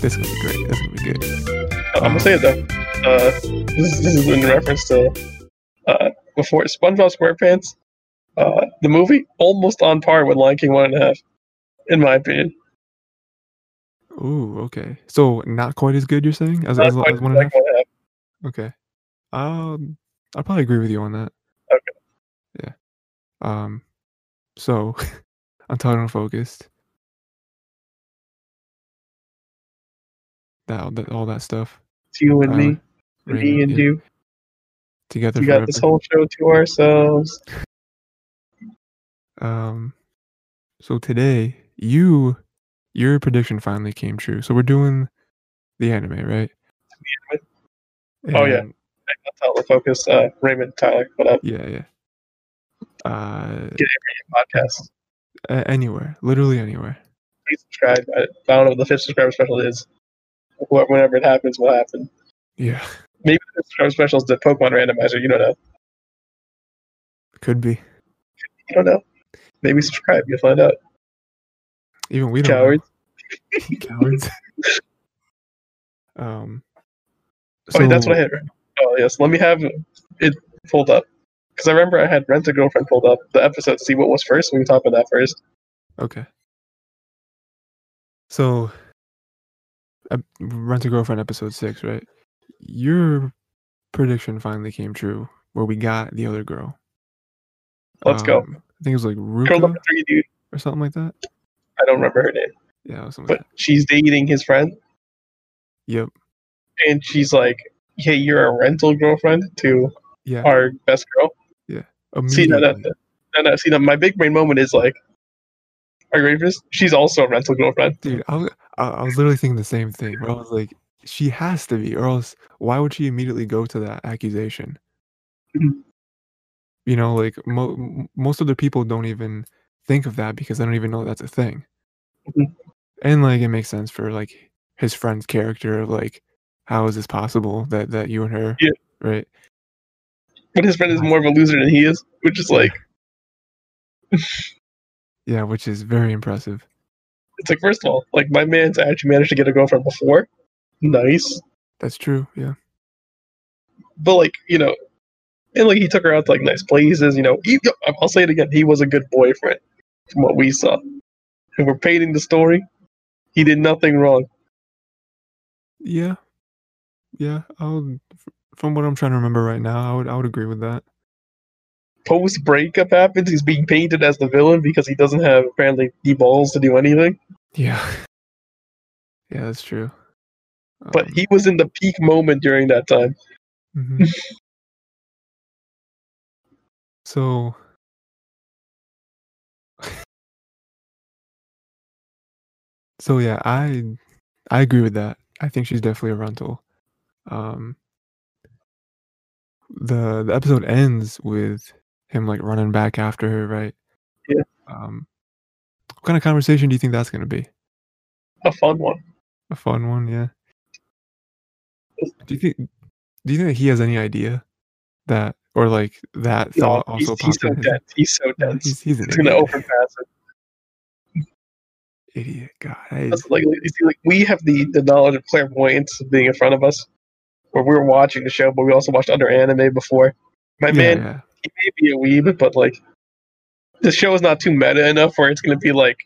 This is gonna be great. This is gonna be good. I'm gonna say it though. Uh, this, is, this is in reference to uh, before SpongeBob SquarePants. Uh, the movie almost on par with Lion King one and a half, in my opinion. Ooh, okay. So not quite as good. You're saying as, as, as one and like one and a half. Okay. Um, I'll probably agree with you on that. Okay. Yeah. Um, so Untitled Focused. That, that all that stuff. It's you and Uh, me, and me and yeah, you. together We forever. got this whole show to ourselves. Um, so today you your prediction finally came true. So we're doing the anime, right? Oh, yeah. And- That's how we're focused. Uh, Raymond, Tyler, what up? yeah, yeah. Uh, Podcast. a- anywhere, literally anywhere. Please subscribe. I don't know what the fifth subscriber special is. Wh- Whenever it happens, will happen. Yeah, Maybe the special is the Pokemon randomizer. You don't know. could be. You don't know. Maybe subscribe. You'll find out. Even we don't. know. Cowards. Cowards. um. Oh, wait, that's what I had. Right? Oh yes, let me have it pulled up because I remember I had Rent a Girlfriend pulled up the episode to see what was first. We can talk about that first. Okay. So, uh, Rent a Girlfriend episode six, right? Your prediction finally came true, where we got the other girl. Let's go. Um, I think it was like Girl Ruka number three, dude. or something like that. I don't remember her name, Yeah, something but like she's dating his friend, Yep. and she's like, "Hey, you're a rental girlfriend to Yeah. our best girl." Yeah. See that? immediately. that, that, that see that. My big brain moment is like, "Are you ready for this?" She's also a rental girlfriend. Dude, I was, I was literally thinking the same thing. Where I was like, she has to be, or else why would she immediately go to that accusation? Mhm. You know, like mo- most other people don't even think of that because they don't even know that's a thing. Mhm. And like, it makes sense for like his friend's character. of, Like, how is this possible that that you and her, Yeah. right? But his friend is more of a loser than he is, which is like, Yeah, which is very impressive. it's like first of all, like my man's actually managed to get a girlfriend before. Nice. That's true. Yeah. but like you know, and like he took her out to like nice places. You know, he, I'll say it again. He was a good boyfriend from what we saw. And we're painting the story. He did nothing wrong. Yeah. Yeah. I would, f- from what I'm trying to remember right now, I would I would agree with that. Post breakup happens. He's being painted as the villain because he doesn't have apparently the balls to do anything. Yeah. Yeah, that's true. But Um, he was in the peak moment during that time. mhm. so So yeah, I I agree with that. I think she's definitely a rental. Um the the episode ends with him like running back after her, right? Yeah. Um what kind of conversation do you think that's gonna be? A fun one. A fun one, yeah. Do you think do you think that he has any idea that or like that thought he's, also he's popped so in dense. He's so dense. he's, he's He's gonna idiot. overpass it. idiot. God, is, like, see, like we have the, the knowledge of clairvoyance being in front of us, where we were watching the show, but we also watched other anime before. My yeah, man, yeah. He may be a weeb, but like the show is not too meta enough where it's gonna be like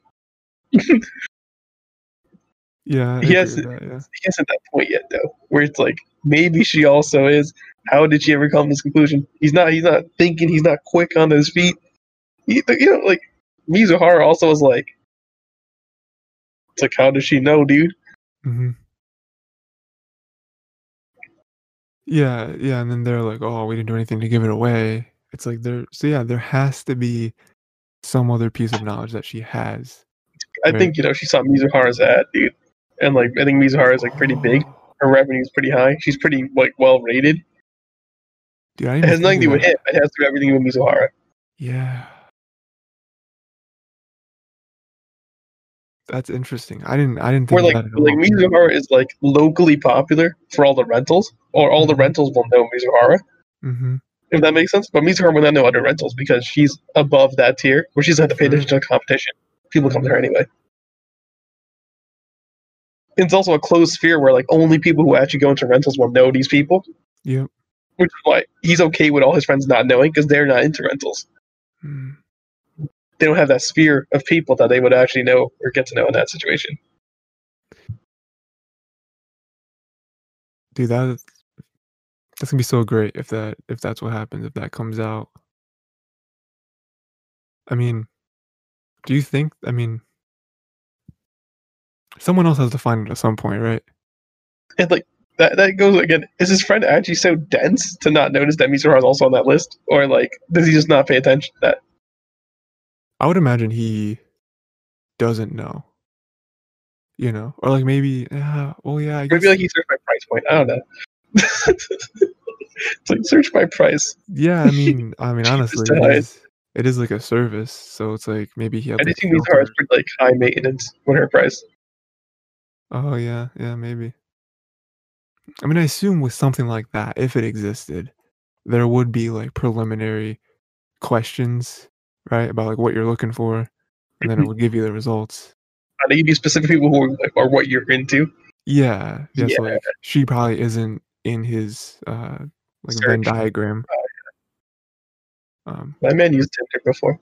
Yeah, I He agree has- with that, yeah. he hasn't that point yet though, where it's like maybe she also is. How did she ever come to this conclusion? He's not. He's not thinking. He's not quick on his feet. He, you know, like Mizuhara also was like, it's like how does she know, dude? Mm-hmm. Yeah, yeah, and then they're like, "Oh, we didn't do anything to give it away." It's like there, so yeah, there has to be some other piece of knowledge that she has. I think you know she saw Mizuhara's ad, dude, and like I think Mizuhara is like pretty big. Her revenue is pretty high. She's pretty like well rated. Dude, I It has nothing to do with him. It has to do everything with Mizuhara. Yeah, that's interesting. I didn't, I didn't think Where like like. Mizuhara is like locally popular for all the rentals, or all the Mhm. rentals will know Mizuhara. hmm If that makes sense. But Mizuhara will not know other rentals because she's above that tier where she's had to pay attention to competition. People come to her anyway. it's also a closed sphere where like only people who actually go into rentals will know these people. Yeah. Which is why he's okay with all his friends not knowing because they're not into rentals. Mm. They don't have that sphere of people that they would actually know or get to know in that situation. Dude, that that's gonna be so great if that if that's what happens if that comes out. I mean, do you think? I mean, someone else has to find it at some point, right? And like that, that goes again. Is his friend actually so dense to not notice that Mizuhara is also on that list, or like does he just not pay attention to that? I would imagine he doesn't know. You know, or like maybe, uh, well, yeah, I guess. Maybe like he searched by price point. I don't know. it's like search by price. yeah, I mean, I mean, honestly, it is, it is like a service, so it's like maybe he had. I like, just think Mizuhara is filter- like high maintenance with her price. Oh yeah, yeah, maybe. I mean, I assume with something like that, if it existed, there would be like preliminary questions, right, about like what you're looking for, and then it mm-hmm. would give you the results. I think you'd be specific people who are, like, are what you're into. Yeah, yeah. So like, she probably isn't in his uh like Venn Search. Oh, diagram. Um, My man used Tinder before.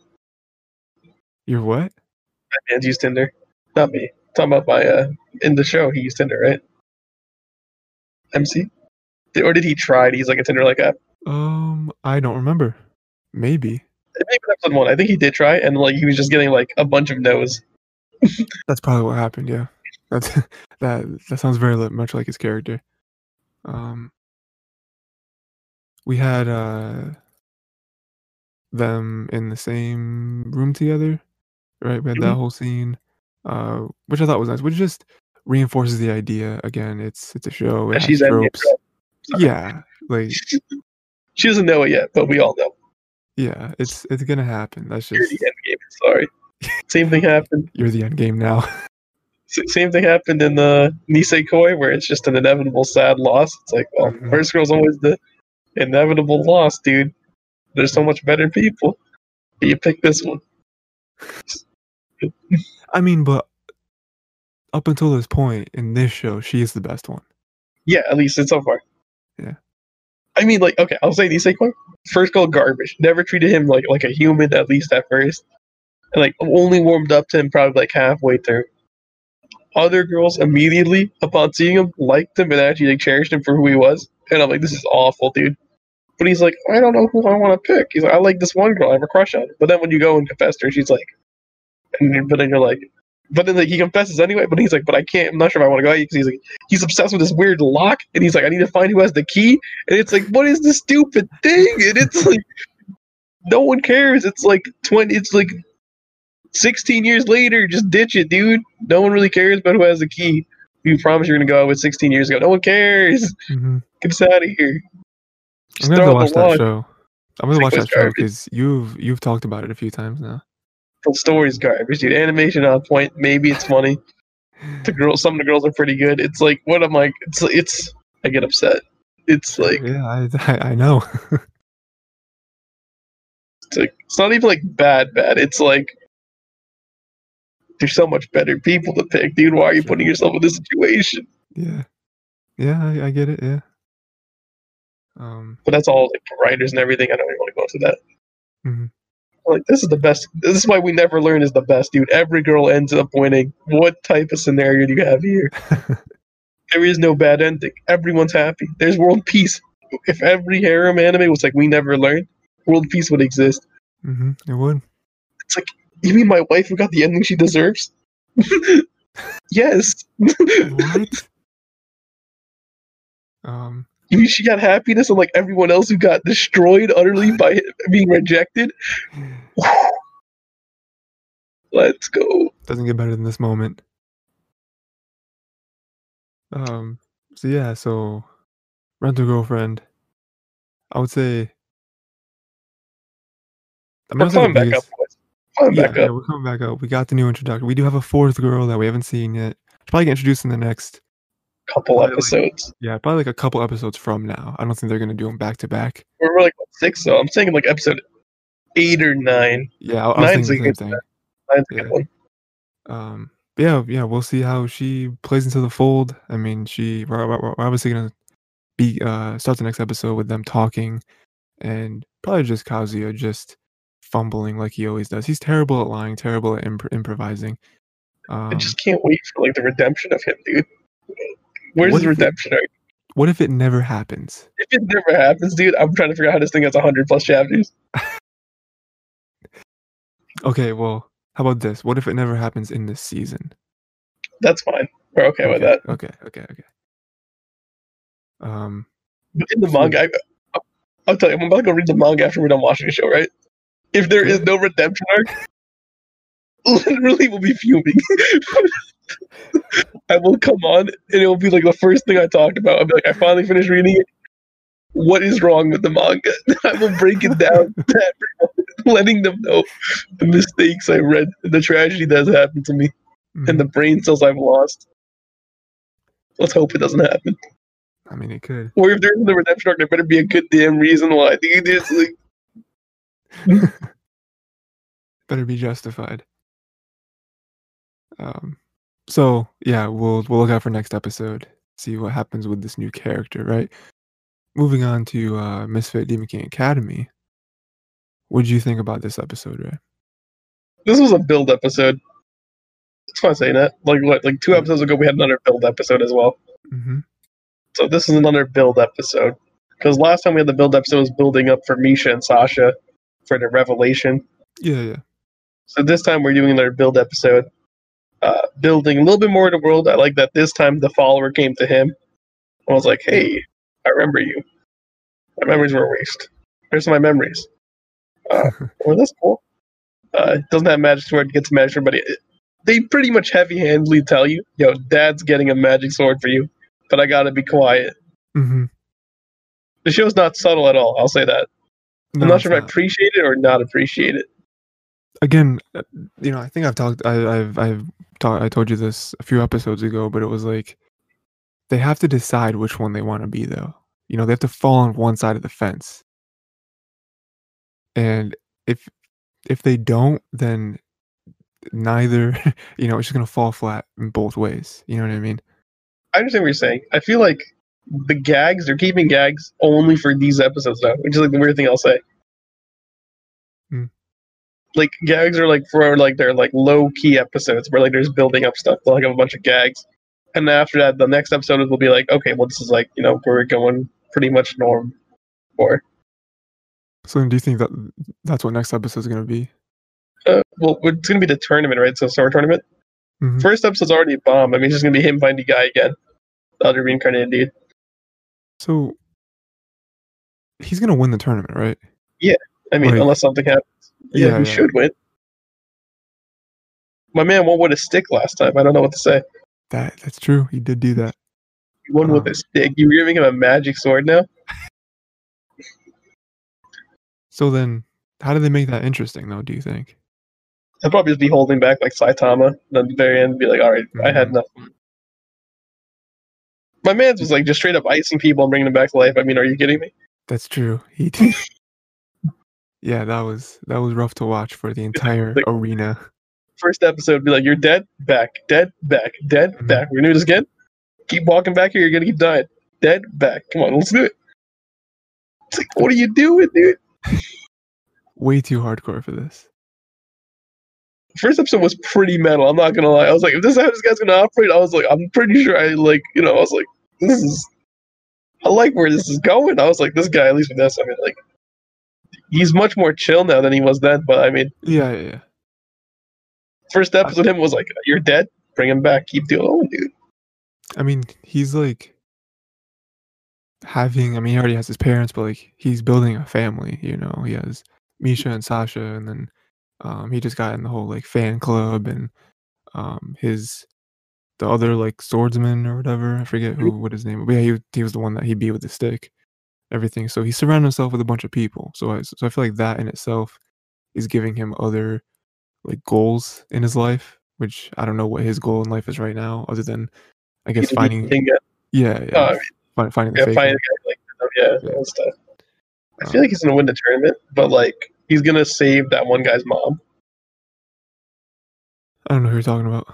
you're what? My man's used Tinder. Not me. Talking about my uh in the show he used Tinder, right? MC? Or did he try to use like a Tinder like app? Um, I don't remember. Maybe Maybe episode one. I think he did try and like he was just getting like a bunch of no's. that's probably what happened. Yeah, that's that. That sounds very much like his character. Um, we had uh them in the same room together, right? We had that Mhm. whole scene, uh, which I thought was nice. Which just reinforces the idea again. It's it's a show. It she's tropes. Yeah, like She doesn't know it yet, but we all know. yeah, it's it's gonna happen. That's You're just the end game. Sorry. Same thing happened. you're the end game now. Same thing happened in the Nisekoi, where it's just an inevitable sad loss. It's like, well, Mhm. first girl's always the inevitable loss, dude. There's so much better people. But you pick this one. I mean, but up until this point in this show, she is the best one. Yeah, at least it's so far. Yeah. I mean, like, okay, I'll say Nisekoi. First girl garbage. Never treated him like like a human, at least at first. And like only warmed up to him probably like halfway through. Other girls immediately upon seeing him liked him and actually like cherished him for who he was. And I'm like, this is awful, dude. But he's like, I don't know who I want to pick. He's like, I like this one girl. I have a crush on her. But then when you go and confess to her, she's like, and but then you're like, but then like, he confesses anyway. But he's like, but I can't. I'm not sure if I want to go out because he's like, he's obsessed with this weird lock, and he's like, I need to find who has the key. And it's like, what is this stupid thing? And it's like, no one cares. It's like twenty. It's like sixteen years later. Just ditch it, dude. No one really cares about who has the key. You promise you're gonna go out with sixteen years ago. No one cares. Mm-hmm. Get us out of here. I'm gonna throw go out watch that log. show. I'm gonna watch what's that show because you've you've talked about it a few times now. The story's garbage, dude. Animation on point. Maybe it's funny. The girls, some of the girls are pretty good. It's like, what I'm like, it's it's. I get upset. It's like yeah, I I, I know. It's like it's not even like bad, bad. It's like there's so much better people to pick, dude. Why are you putting yourself in this situation? yeah, yeah, I, I get it. Yeah. Um. But that's all like writers and everything. I don't even want to go into that. Mhm. Like this is the best. This is why we never learn is the best, dude. Every girl ends up winning. What type of scenario do you have here? there is no bad ending. Everyone's happy. There's world peace. If every harem anime was like we never learned, world peace would exist. Mm-hmm, It would. You mean my wife who got the ending she deserves? yes. What? um. You mean she got happiness and like everyone else who got destroyed utterly by being rejected? Let's go. Doesn't get better than this moment. Um. So yeah. So, rental girlfriend. I would say. I mean, We're I'd say the coming back up, biggest- boys. Coming Yeah, back yeah, up. we're coming back up. We got the new introduction. We do have a fourth girl that we haven't seen yet. She'll probably get introduced in the next. Couple Probably like- episodes. Yeah, probably like a couple episodes from now. I don't think they're gonna do them back to back. We're like six, so I'm saying like episode eight or nine. Yeah, I, I was Nine's thinking a the same thing. Nine's a Yeah. good one. Um, yeah, yeah, we'll see how she plays into the fold. I mean, she we're, we're we're obviously gonna be uh start the next episode with them talking, and probably just Kazuya just fumbling like he always does. He's terrible at lying, terrible at imp- improvising. I Um, just can't wait for like the redemption of him, dude. Where's the his if it- redemption what if it never happens? If it never happens, dude, I'm trying to figure out how this thing has 100 plus chapters. Okay, well, how about this? What if it never happens in this season? That's fine. We're okay, with that. Okay, okay, okay. Um, But in the So- manga, I, I'll tell you, I'm about to go read the manga after we're done watching the show, right? If there is no redemption arc, literally will be fuming. I will come on and it will be like the first thing I talked about. I'll be like, I finally finished reading it. What is wrong with the manga? I will break it down to everyone, letting them know the mistakes I read, the tragedy that has happened to me, mhm. and the brain cells I've lost. Let's hope it doesn't happen. I mean, it could. Or if there's no redemption arc, there better be a good damn reason why. Dude, it's like, better be justified. Um, so yeah, we'll we'll look out for next episode. See what happens with this new character, right? Moving on to uh, Misfit Demon King Academy. What did you think about this episode, Ray? this was a build episode. It's fine saying that. Like what? Like two episodes ago, we had another build episode as well. Mm-hmm. So this is another build episode. Because last time we had the build episode was building up for Misha and Sasha for the revelation. Yeah, yeah. So this time we're doing another build episode, uh, building a little bit more of the world. I like that this time the follower came to him. I was like, "Hey, I remember you. My memories were erased. Here's my memories." Uh, well, that's cool. Uh, it doesn't have magic sword. Gets magic sword, but it, they pretty much heavy-handedly tell you, "Yo, Dad's getting a magic sword for you, but I gotta be quiet." Mm-hmm. The show's not subtle at all. I'll say that. I'm not sure if I appreciate it or not appreciate it. again, uh, you know, I think I've talked, I, I've, I've talked, I told you this a few episodes ago, but it was like they have to decide which one they want to be, though. You know, they have to fall on one side of the fence, and if if they don't, then neither, you know, it's just gonna fall flat in both ways. You know what I mean? I understand what you're saying. I feel like the gags they're keeping gags only for these episodes now, which is like the weird thing I'll say. Hmm. Like gags are like for like they're like low key episodes where like there's building up stuff. They'll like have a bunch of gags, and after that, the next episode will be like, okay, well this is like you know where we're going pretty much norm for. So, do you think that that's what next episode is gonna be? Uh, well, it's gonna be the tournament, right? So summer tournament. Mhm. First episode's already a bomb. I mean, it's just gonna be him finding guy again, the other reincarnated dude. So he's gonna win the tournament, right? Yeah, I mean, Like- unless something happens. Yeah, Yeah, he yeah. should win. My man won with a stick last time. I don't know what to say. That that's true. He did do that. He won with Um, a stick. You're giving him a magic sword now? So then, how do they make that interesting, though? Do you think? I'd probably just be holding back like Saitama. Then at the very end, be like, all right, I had Mhm. enough. My man's was like just straight up icing people and bringing them back to life. I mean, are you kidding me? That's true. He did. yeah, that was that was rough to watch for the entire Like- arena. First episode, be like, you're dead, back, dead, back, dead, Mhm. back. We're gonna do this again. Keep walking back here. You're gonna keep dying. Dead, back. Come on, let's do it. It's like, what are you doing, dude? Way too hardcore for this. First episode was pretty metal. I'm not gonna lie. I was like, if this is how this guy's gonna operate, I was like, I'm pretty sure I like, you know, I was like, this is, I like where this is going. I was like, this guy, at least with this, I mean, like, he's much more chill now than he was then. But I mean, Yeah, yeah, yeah. first episode him was like, you're dead. Bring him back. Keep doing, oh, dude. I mean, he's like having. I mean, he already has his parents, but like he's building a family. You know, he has Misha and Sasha, and then um, he just got in the whole like fan club and um, his the other like swordsman or whatever. I forget who what his name. But yeah, he was- he was the one that he beat with the stick. Everything. So he surrounded himself with a bunch of people. So I so I feel like that in itself is giving him other like goals in his life. Which I don't know what his goal in life is right now, other than I guess finding yeah, yeah, Oh, I finding the yeah, finding guy like yeah, Yeah. stuff. I Um, feel like he's gonna win the tournament, but like, he's gonna save that one guy's mom. I don't know who you're talking about.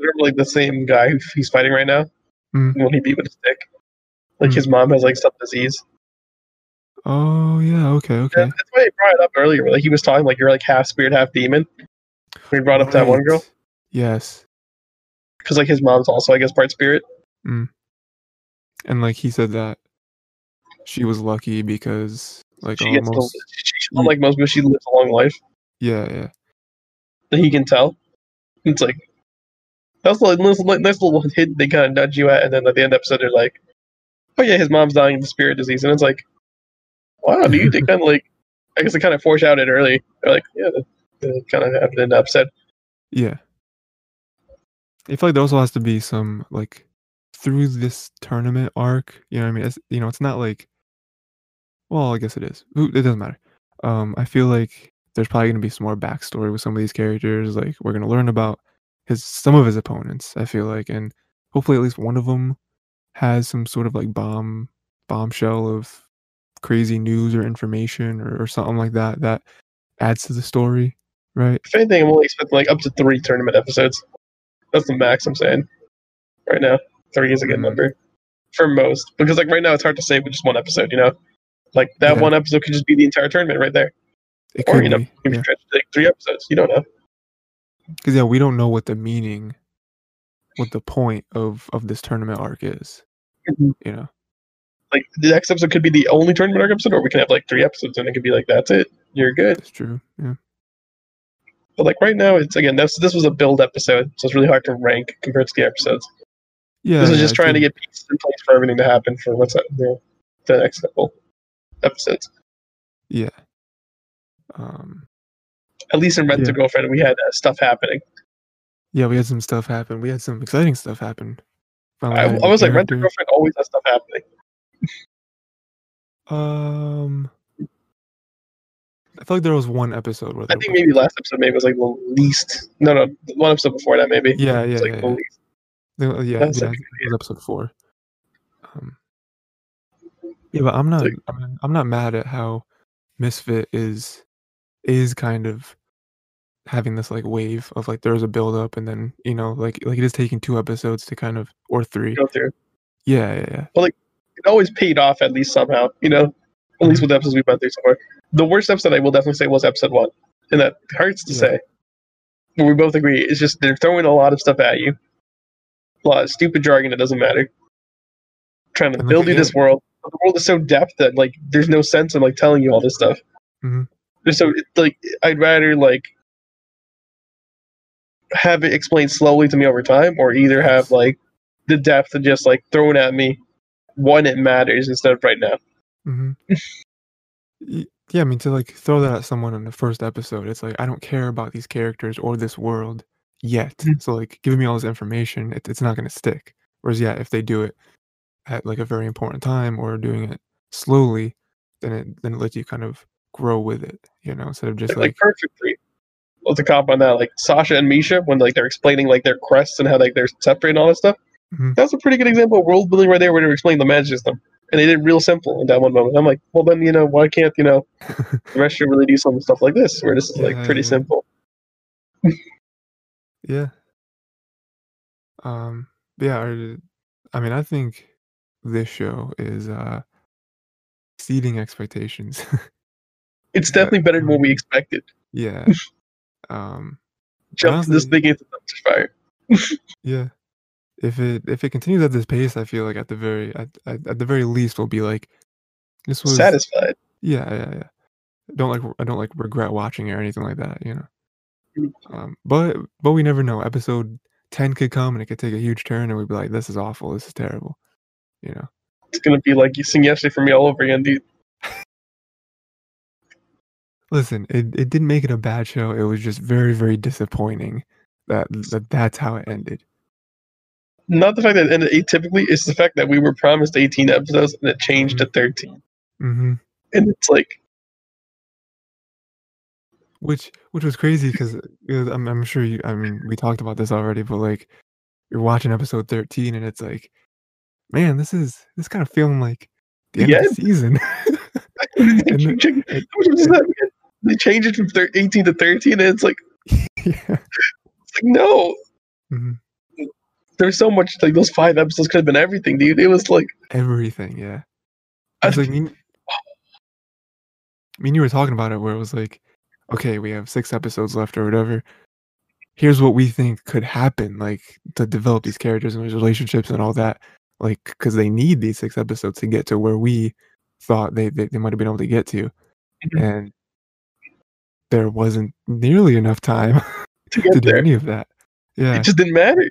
remember like the same guy who he's fighting right now Mm. when he beat with a stick. Like Mm. his mom has like some disease. Oh yeah, okay, Yeah, okay. that's why he brought it up earlier. Like he was talking like you're like half spirit, half demon. When he brought up that one girl Yes. because like his mom's also I guess part spirit. And like he said that she was lucky because like She almost she, unlike most people, she lives a long life. yeah, yeah. That he can tell. It's like that's like nice, nice little hint they kind of nudge you at, and then at the end of the episode they're like, "Oh yeah, his mom's dying of spirit disease," and it's like, "Wow, dude!" they kind of like, I guess they kind of foreshadowed it early. They're like, "Yeah, they kind of happened in the episode." Yeah. I feel like there also has to be some like through this tournament arc, you know what I mean? It's, you know, it's not like well, I guess it is. It doesn't matter. Um, I feel like there's probably gonna be some more backstory with some of these characters. Like we're gonna learn about his some of his opponents. I feel like, and hopefully at least one of them has some sort of like bomb bombshell of crazy news or information or, or something like that that adds to the story, right? If anything, I'm only expecting like up to three tournament episodes. That's the max I'm saying right now. Three is a good Mhm. number for most because like right now it's hard to say with just one episode. You know, like that Yeah. one episode could just be the entire tournament right there, It or could you know, yeah. like three episodes. You don't know. because yeah, we don't know what the meaning, what the point of of this tournament arc is. Mhm. You know, Like the next episode could be the only tournament arc episode, or we can have like three episodes and it could be like that's it. You're good. it's true. Yeah, But like right now, it's again this this was a build episode, so it's really hard to rank compared to the episodes. yeah. this is just I trying to get pieces in place for everything to happen for what's that, the, the next couple episodes. Yeah. Um. At least in Rent Yeah. to Girlfriend, we had uh, stuff happening. Yeah, we had some stuff happen. We had some exciting stuff happen. Finally I, a I was like, Rent a Girlfriend always has stuff happening. Um. I feel like there was one episode where I think maybe last episode maybe was like the least. No, no, one episode before that maybe. Yeah, yeah, It's like yeah. the yeah. least. Yeah, yeah, it was episode four. Yeah, but I'm not. like- I'm not mad at how Misfit is is kind of having this like wave of like there's a build up and then you know like like it is taking two episodes to kind of or three. Go through. Yeah, yeah, yeah. Well, like it always paid off at least somehow. You know, at Mm-hmm. least with the episodes we've been through so far. The worst episode I will definitely say was episode one, and that hurts to Yeah. say. But we both agree it's just they're throwing a lot of stuff at you, a lot of stupid jargon that doesn't matter. Trying to And, like, build you yeah. this world. The world is so depth that like there's no sense in like telling you all this stuff. Mhm. There's so like I'd rather like have it explained slowly to me over time, or either have like the depth and just like thrown at me when it matters instead of right now. hmm yeah, I mean to like throw that at someone in the first episode, it's like I don't care about these characters or this world yet. Mhm. So like giving me all this information, it, it's not going to stick. Whereas yeah, if they do it at like a very important time or doing it slowly, then it then it lets you kind of grow with it, you know, instead of just like, like perfectly. What's the cop on that? Like Sasha and Misha, when like they're explaining like their quests and how like they're separate and all that stuff. Mhm. That's a pretty good example of world building right there, where they're explaining the magic system, and they did it real simple in that one moment. I'm like, well then you know why can't you know the rest should really do some stuff like this, where this is like Yeah, pretty yeah. simple. yeah. Um yeah, I mean I think this show is uh exceeding expectations. It's definitely better than what we expected. yeah. Um Jump to this thing into dumpster fire. Yeah. If it if it continues at this pace, I feel like at the very at, at, at the very least we'll be like this was Satisfied. yeah yeah yeah. Don't like I don't like regret watching it or anything like that, you know. Mm. Um, but but we never know. Episode ten could come and it could take a huge turn, and we'd be like, "This is awful. This is terrible," you know. It's gonna be like you sing yesterday for me all over again, dude. Listen, it it didn't make it a bad show. It was just very very disappointing that that that's how it ended. Not the fact that it ended atypically, it's the fact that we were promised 18 episodes and it changed to 13. hmm And it's like, Which which was crazy because I'm I'm sure you. I mean, we talked about this already, but like you're watching episode 13 and it's like, man, this is this kind of feeling like the end of the season. And then- Check- how much was that again? they change it from thir- 18 to 13 and it's like yeah. it's like no Mhm. there's so much like those five episodes could have been everything, dude. It was like Everything, yeah. I- It's like me, me and you were talking about it where it was like, okay, we have six episodes left or whatever. Here's what we think could happen, like to develop these characters and these relationships and all that, like because they need these six episodes to get to where we thought they they, they might have been able to get to, Mhm. and there wasn't nearly enough time to get to do there. any of that. Yeah. It just didn't matter.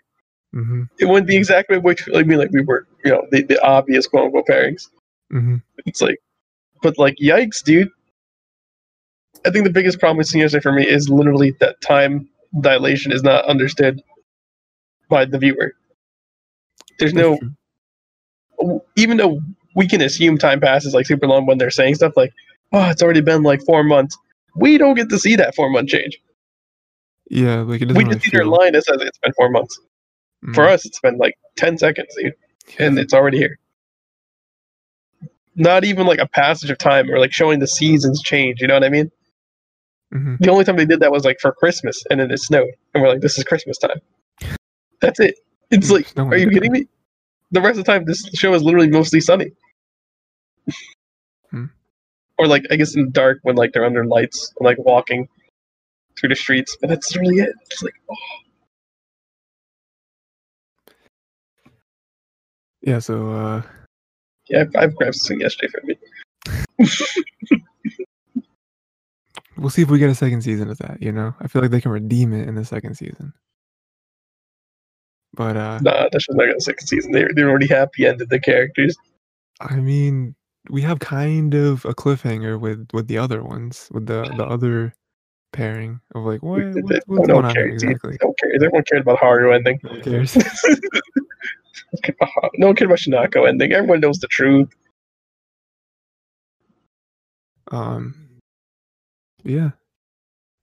hmm It went the exact way which I mean like we were, you know, the, the obvious quote unquote pairings. hmm It's like but like yikes, dude. I think the biggest problem with Senior for me is literally that time dilation is not understood by the viewer. There's no even though we can assume time passes like super long when they're saying stuff like, "Oh, it's already been like four months." We don't get to see that four month change. Yeah, like it doesn't We really just see their line that says it's been four months. For Mhm. us, it's been like ten seconds, dude, and it's already here. Not even like a passage of time or like showing the seasons change. You know what I mean? Mhm. The only time they did that was like for Christmas, and then it snowed, and we're like, "This is Christmas time." That's it. It's like, are you kidding me? The rest of the time, this show is literally mostly sunny. Hmm. Or like, I guess in the dark when like they're under lights, and, like walking through the streets, but that's really it. It's like, oh, Yeah, so uh yeah, I've, grabbed something yesterday for me. we'll see if we get a second season of that, you know? I feel like they can redeem it in the second season. But uh Nah, that's just not gonna second season. They they already happy ended the characters. I mean, we have kind of a cliffhanger with with the other ones, with the the other pairing of like what, what what's no going one on cares. exactly. No one cares. Everyone cared about Haru ending. No one cares. no one cared about Shinako ending. Everyone knows the truth. um yeah.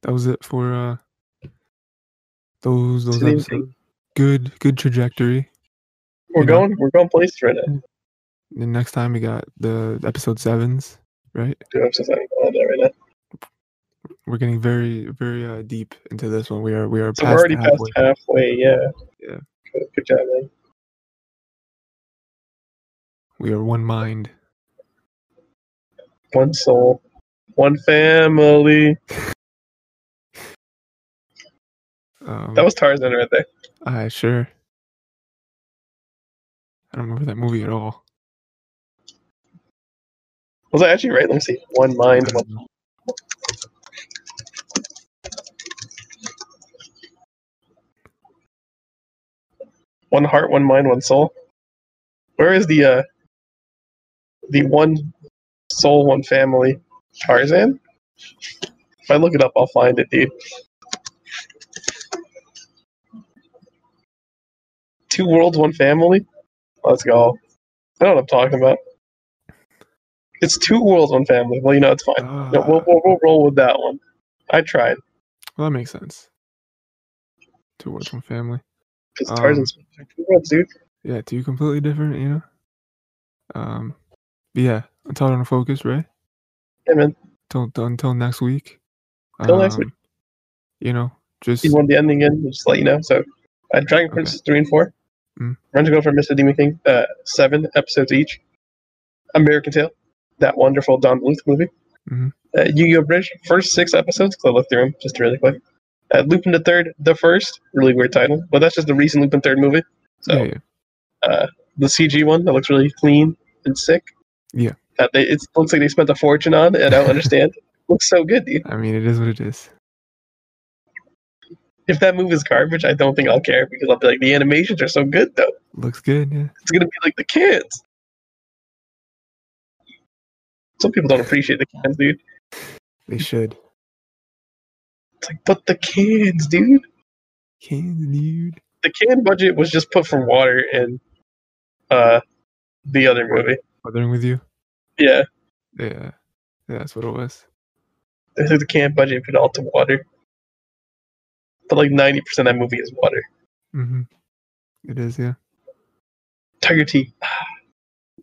That was it for uh those those episodes. Good good trajectory. We're You know? going. We're going places right now. And next time we got the episode sevens, right? Two. I don't right now. We're getting very, very uh, deep into this one. We are, we are So past we're already the past halfway. halfway. Yeah. Yeah. Good, good job, man. We are one mind. One soul, one family. Um, That was Tarzan right there. I sure. I don't remember that movie at all. Was I actually right? Let me see. One mind. One, one heart, one mind, one soul. Where is the uh the one soul, one family? Tarzan. If I look it up, I'll find it, dude. Two worlds, one family. Let's go. I know what I'm talking about. It's two worlds, one family. Well, you know, it's fine. No, we'll, Ah, we'll, we'll roll with that one. I tried well, that makes sense. Two worlds, one family. because Um, Tarzan's two worlds, dude. Yeah, two completely different, you know? Um, but yeah, until on focus, right? Yeah, man. Until, until next week. Till next week. Um, You know, just You want the ending in? Just to let you know. So, uh, Dragon Okay. Princess three and four. Mm. Run to go for Mr. Demon King. Uh, seven episodes each. American Tail, that wonderful Don Bluth movie. Mhm. Uh, Yu-Gi-Oh! Bridge, first six episodes. Cause I looked through them just really quick. Uh, Lupin the Third, the first, really weird title, but that's just the recent Lupin Third movie. So yeah, yeah. uh, the CG one that looks really clean and sick. Yeah. That they, it looks like they spent a fortune on, and I don't understand. looks so good, dude. I mean, it is what it is. If that movie is garbage, I don't think I'll care because I'll be like, the animations are so good though. Looks good, yeah. It's gonna be like the kids. Some people don't appreciate the kids, dude. They should. It's like, but the kids, dude. Can dude. The can budget was just put for water and uh the other movie. Weathering with You? Yeah, Yeah. Yeah, that's what it was. they took the can budget and put it all to water. But like ninety percent of that movie is water. Mm-hmm. It is, yeah. Tiger tea,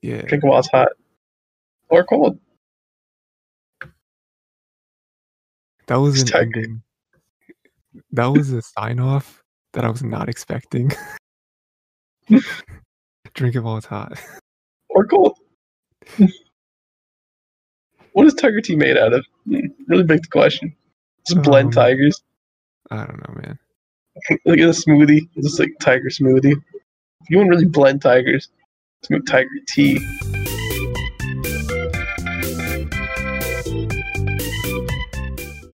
Yeah. drink it while it's hot or cold. That was It's an tiger. ending. That was a sign off that I was not expecting. Drink it while it's hot. or cold. what is tiger tea made out of? Hmm, Really big question. Just blend Um, tigers. I don't know, man. Look at the smoothie. It's just like tiger smoothie. You to really blend tigers, make tiger tea.